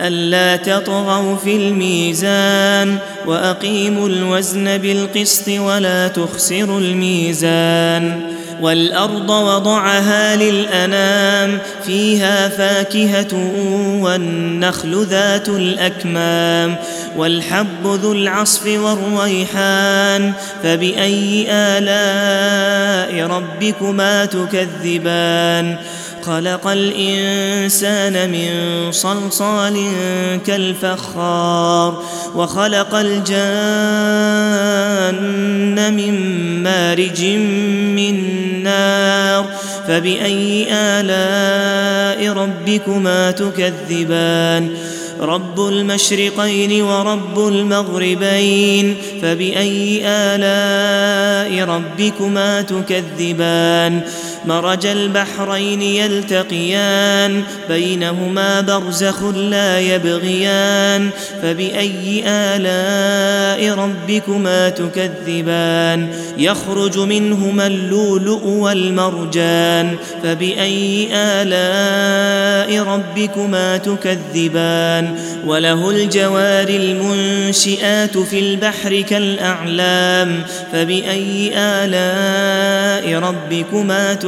ألا تطغوا في الميزان وأقيموا الوزن بالقسط ولا تخسروا الميزان والأرض وضعها للأنام فيها فاكهة والنخل ذات الأكمام والحب ذو العصف والريحان فبأي آلاء ربكما تكذبان خلق الإنسان من صلصال كالفخار وخلق الجان من مارج من نار. فبأي آلاء ربكما تكذبان؟ رب المشرقين ورب المغربين. فبأي آلاء ربكما تكذبان؟ مرج البحرين يلتقيان بينهما برزخ لا يبغيان فبأي آلاء ربكما تكذبان؟ يخرج منهما اللؤلؤ والمرجان فبأي آلاء ربكما تكذبان؟ وله الجوار المنشئات في البحر كالأعلام فبأي آلاء ربكما تكذبان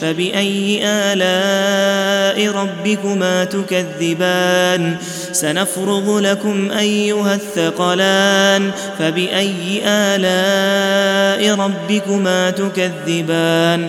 فبأي آلاء ربكما تكذبان؟ سنفرغ لكم أيها الثقلان. فبأي آلاء ربكما تكذبان؟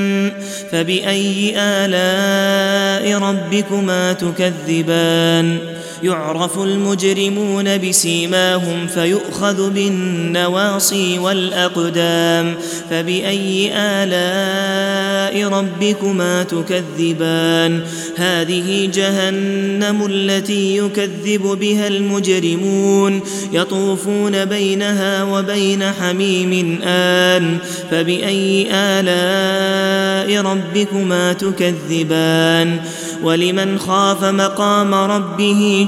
فبأي آلاء ربكما تكذبان؟ يعرف المجرمون بسيماهم فيؤخذ بالنواصي والأقدام فبأي آلاء ربكما تكذبان؟ هذه جهنم التي يكذب بها المجرمون يطوفون بينها وبين حميم آن فبأي آلاء ربكما تكذبان؟ ولمن خاف مقام ربه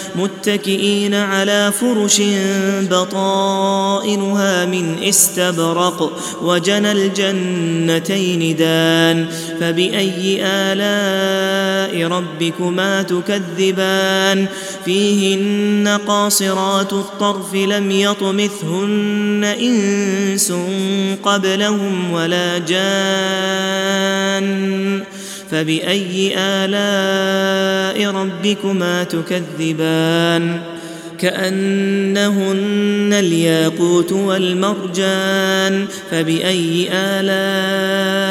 متكئين على فرش بطائنها من استبرق وجنى الجنتين دان فبأي آلاء ربكما تكذبان؟ فيهن قاصرات الطرف لم يطمثهن إنس قبلهم ولا جان فبأي آلاء ربكما تكذبان؟ كأنهن الياقوت والمرجان فبأي آلاء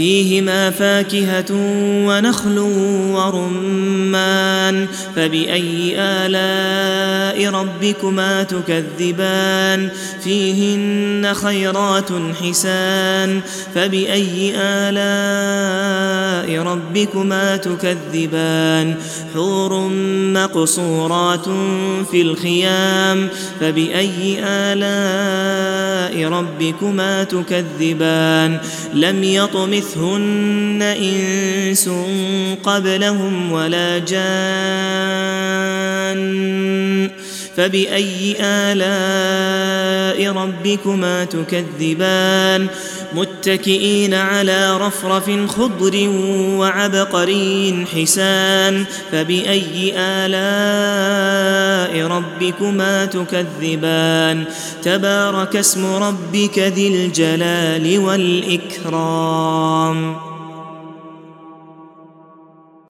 فيهما فاكهة ونخل ورمان فبأي آلاء ربكما تكذبان؟ فيهن خيرات حسان فبأي آلاء ربكما تكذبان؟ حور مقصورات في الخيام فبأي آلاء ربكما تكذبان؟ لم يطمث يمسهن إنس قبلهم ولا جان فبأي آلاء ربكما تكذبان متكئين على رفرف خضر وعبقري حسان فبأي آلاء ربكما تكذبان؟ تبارك اسم ربك ذي الجلال والإكرام.